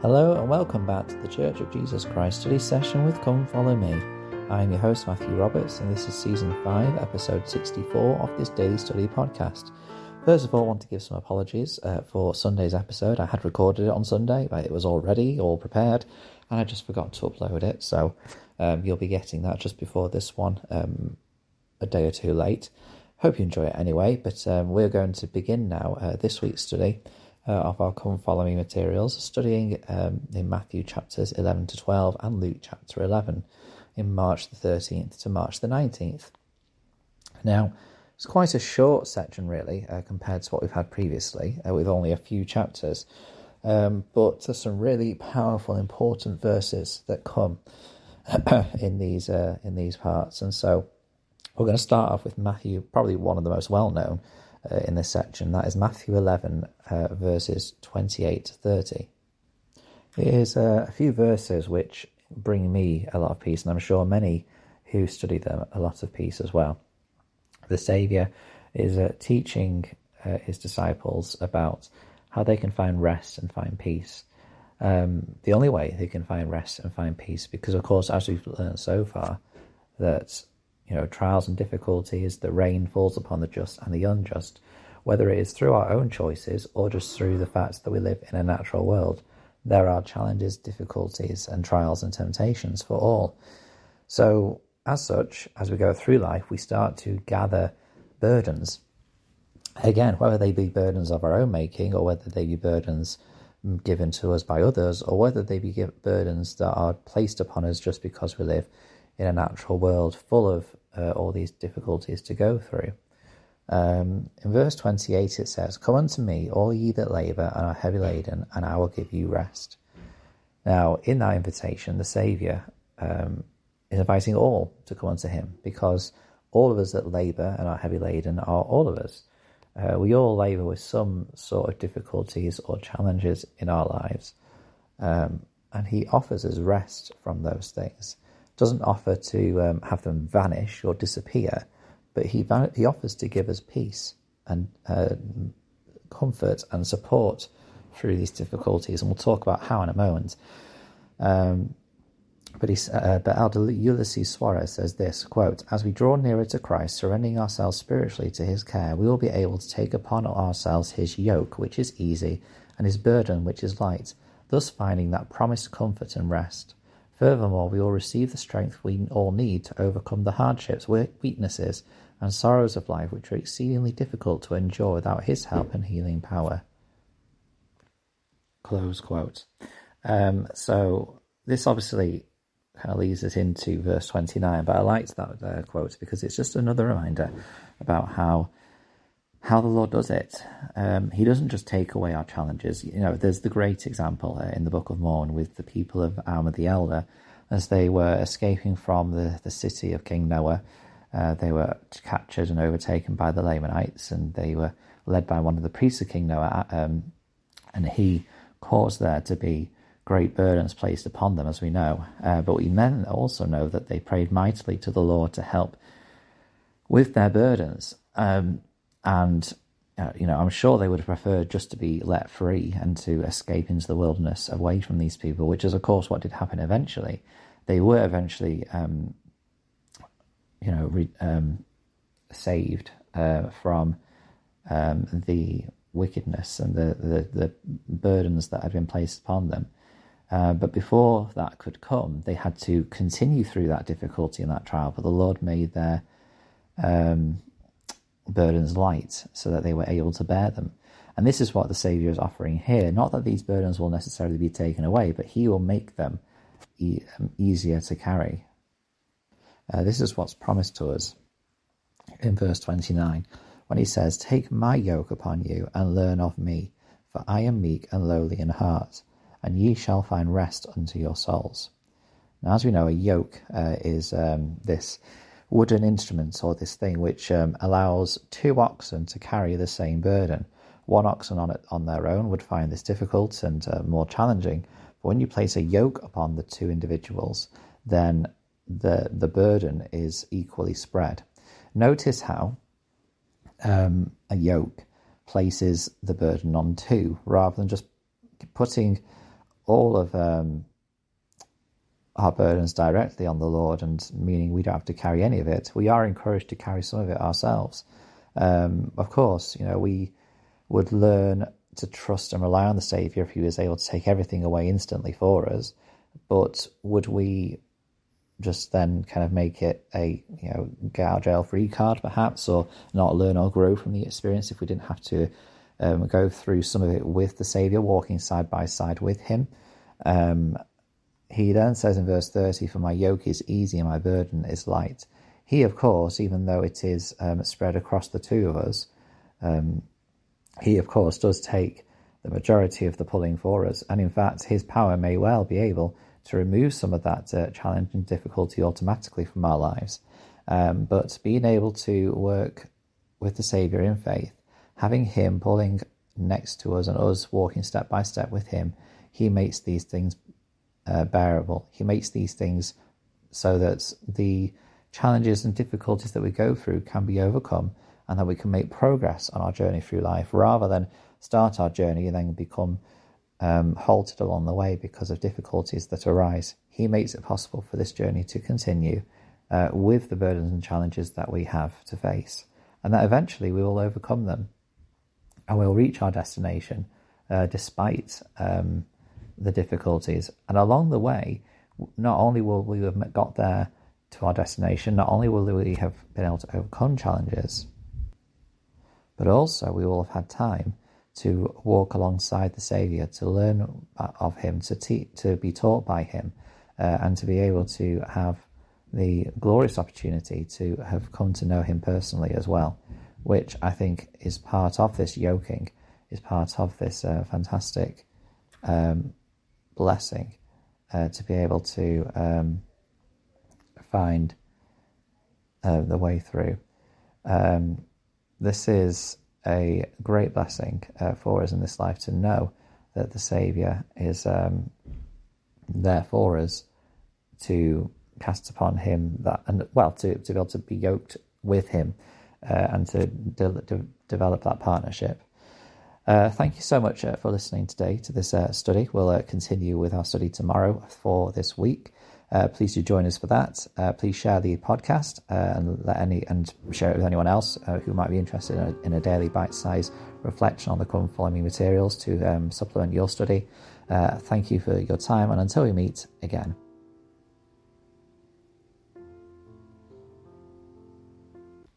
Hello and welcome back to the Church of Jesus Christ study session with Come Follow Me. I am your host Matthew Roberts and this is season 5, episode 64 of this daily study podcast. First of all, I want to give some apologies uh, for Sunday's episode. I had recorded it on Sunday, but it was all ready, all prepared, and I just forgot to upload it. So um, you'll be getting that just before this one, um, a day or two late. Hope you enjoy it anyway, but um, we're going to begin now uh, this week's study of our Come Follow Me materials, studying um, in Matthew chapters 11 to 12 and Luke chapter 11 in March the 13th to March the 19th. Now, it's quite a short section, really, uh, compared to what we've had previously, uh, with only a few chapters. Um, but there's some really powerful, important verses that come in these uh, in these parts, and so we're going to start off with Matthew, probably one of the most well known uh, in this section. That is Matthew 11, uh, verses 28 to 30. Here's uh, a few verses which bring me a lot of peace, and I'm sure many who study them a lot of peace as well. The Saviour is uh, teaching uh, his disciples about how they can find rest and find peace. Um, the only way they can find rest and find peace, because of course, as we've learned so far, that you know, trials and difficulties, the rain falls upon the just and the unjust, whether it is through our own choices or just through the fact that we live in a natural world. There are challenges, difficulties, and trials and temptations for all. So, as such, as we go through life, we start to gather burdens. Again, whether they be burdens of our own making or whether they be burdens given to us by others or whether they be burdens that are placed upon us just because we live in a natural world full of uh, all these difficulties to go through. Um, in verse 28, it says, Come unto me, all ye that labour and are heavy laden, and I will give you rest. Now, in that invitation, the Saviour um, is inviting all to come unto him because all of us that labour and are heavy laden are all of us. Uh, we all labour with some sort of difficulties or challenges in our lives, um, and he offers us rest from those things doesn't offer to um, have them vanish or disappear, but he, he offers to give us peace and uh, comfort and support through these difficulties. And we'll talk about how in a moment. Um, but, uh, but Elder Ulisses Soares says this quote, As we draw nearer to Christ, surrendering ourselves spiritually to his care, we will be able to take upon ourselves his yoke, which is easy, and his burden, which is light, thus finding that promised comfort and rest. Furthermore, we will receive the strength we all need to overcome the hardships, weaknesses, and sorrows of life which are exceedingly difficult to endure without His help and healing power. Close quote. Um, so, this obviously kind of leads us into verse 29, but I liked that uh, quote because it's just another reminder about how how the Lord does it. Um, he doesn't just take away our challenges. You know, there's the great example uh, in the Book of Mormon with the people of Alma the Elder as they were escaping from the, the city of King Noah. Uh, they were captured and overtaken by the Lamanites, and they were led by one of the priests of King Noah, um, and he caused there to be great burdens placed upon them, as we know. Uh, but we then also know that they prayed mightily to the Lord to help with their burdens. Um, and uh, you know, I'm sure they would have preferred just to be let free and to escape into the wilderness away from these people, which is, of course, what did happen eventually. They were eventually, um, you know, re- um, saved uh, from um, the wickedness and the, the, the, burdens that had been placed upon them. Uh, but before that could come, they had to continue through that difficulty and that trial. But the Lord made their um, burdens light so that they were able to bear them. And this is what the Saviour is offering here. Not that these burdens will necessarily be taken away, but He will make them e- um, easier to carry. Uh, this is what's promised to us in verse 29 when He says, Take my yoke upon you and learn of me, for I am meek and lowly in heart, and ye shall find rest unto your souls. Now, as we know, a yoke uh, is um, this wooden instruments or this thing which um, allows two oxen to carry the same burden. One oxen on it on their own would find this difficult and uh, more challenging. But when you place a yoke upon the two individuals, then the the burden is equally spread. Notice how um, a yoke places the burden on two rather than just putting all of um, our burdens directly on the Lord, and meaning we don't have to carry any of it. We are encouraged to carry some of it ourselves. Um, of course, you know we would learn to trust and rely on the Savior if He was able to take everything away instantly for us. But would we just then kind of make it a you know get out jail free card perhaps, or not learn or grow from the experience if we didn't have to um, go through some of it with the Savior, walking side by side with Him. Um, he then says in verse 30, For my yoke is easy and my burden is light. He, of course, even though it is um, spread across the two of us, um, he, of course, does take the majority of the pulling for us. And in fact, his power may well be able to remove some of that uh, challenge and difficulty automatically from our lives. Um, but being able to work with the Saviour in faith, having Him pulling next to us and us walking step by step with Him, He makes these things uh, bearable. He makes these things so that the challenges and difficulties that we go through can be overcome and that we can make progress on our journey through life rather than start our journey and then become um, halted along the way because of difficulties that arise. He makes it possible for this journey to continue uh, with the burdens and challenges that we have to face, and that eventually we will overcome them and we'll reach our destination uh, despite um, the difficulties. And along the way, not only will we have got there to our destination, not only will we have been able to overcome challenges, but also we will have had time to walk alongside the Saviour, to learn of Him, to te- to be taught by Him, uh, and to be able to have the glorious opportunity to have come to know Him personally as well, which I think is part of this yoking, is part of this uh, fantastic um, blessing uh, to be able to um, find uh, the way through. Um, this is a great blessing uh, for us in this life to know that the Saviour is um, there for us to cast upon Him that, and well, to, to be able to be yoked with Him uh, and to de- de- develop that partnership. Uh, thank you so much uh, for listening today to this uh, study. We'll uh, continue with our study tomorrow for this week. Uh, please do join us for that. Uh, please share the podcast and let any and share it with anyone else who might be interested in a, in a daily bite-sized reflection on the Me materials to um, supplement your study. thank you for your time, and until we meet again.